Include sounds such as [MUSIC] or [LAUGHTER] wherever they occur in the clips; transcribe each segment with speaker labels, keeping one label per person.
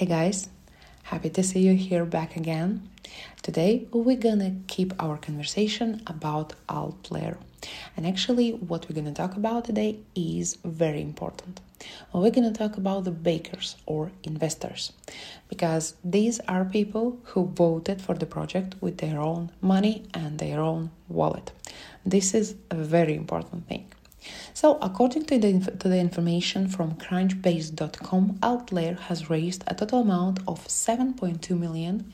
Speaker 1: Hey guys, happy to see you here back again. Today we're gonna keep our conversation about Altlayer. And actually, what we're gonna talk about today is very important. We're gonna talk about the bakers or investors because these are people who voted for the project with their own money and their own wallet. This is a very important thing. So, according to the, to the information from Crunchbase.com, Altlayer has raised a total amount of 7.2 million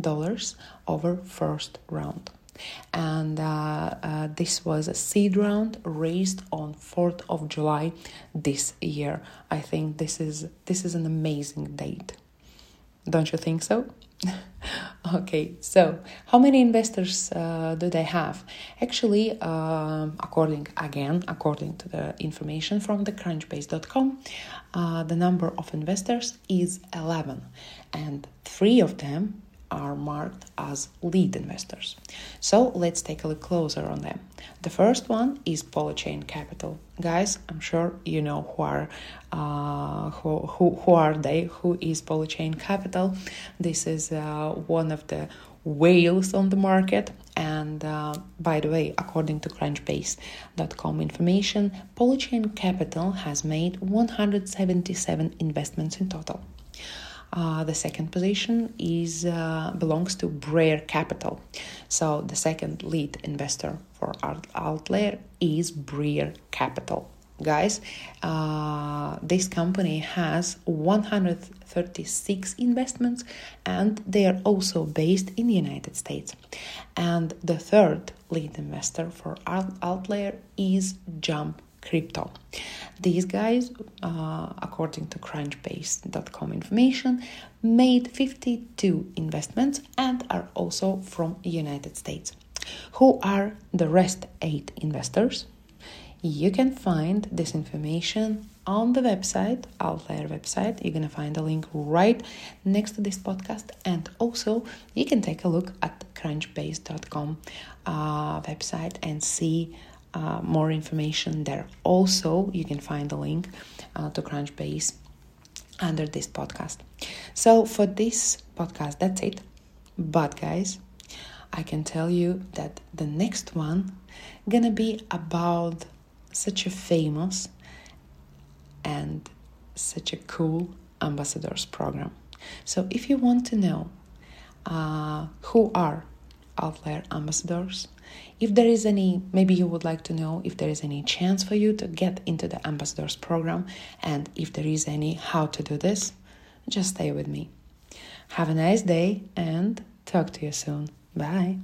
Speaker 1: dollars over first round, and uh, uh, this was a seed round raised on 4th of July this year. I think this is this is an amazing date. Don't you think so? [LAUGHS] okay, so how many investors uh, do they have? Actually, uh, according again, according to the information from the Crunchbase.com, uh, the number of investors is 11, and three of them are marked as lead investors. So let's take a look closer on them. The first one is Polychain Capital. Guys, I'm sure you know who are uh, who, who, who are they? Who is Polychain Capital? This is uh, one of the whales on the market. And uh, by the way, according to Crunchbase.com information, Polychain Capital has made 177 investments in total. Uh, the second position is uh, belongs to Breyer Capital. So the second lead investor for Altlayer is Breyer Capital. Guys, uh, this company has 136 investments and they are also based in the United States. And the third lead investor for Altlayer is Jump crypto. These guys, uh, according to Crunchbase.com information, made 52 investments and are also from United States. Who are the rest eight investors? You can find this information on the website, Altlayer website. You're gonna find a link right next to this podcast, and also you can take a look at Crunchbase.com uh, website and see uh, more information there. Also, you can find the link uh, to Crunchbase under this podcast. So, for this podcast, that's it. But, guys, I can tell you that the next one gonna be about such a famous and such a cool ambassadors program. So, if you want to know uh, who are Altlayer ambassadors, if there is any, maybe you would like to know if there is any chance for you to get into the ambassadors program, and if there is any, how to do this, just stay with me. Have a nice day and talk to you soon. Bye.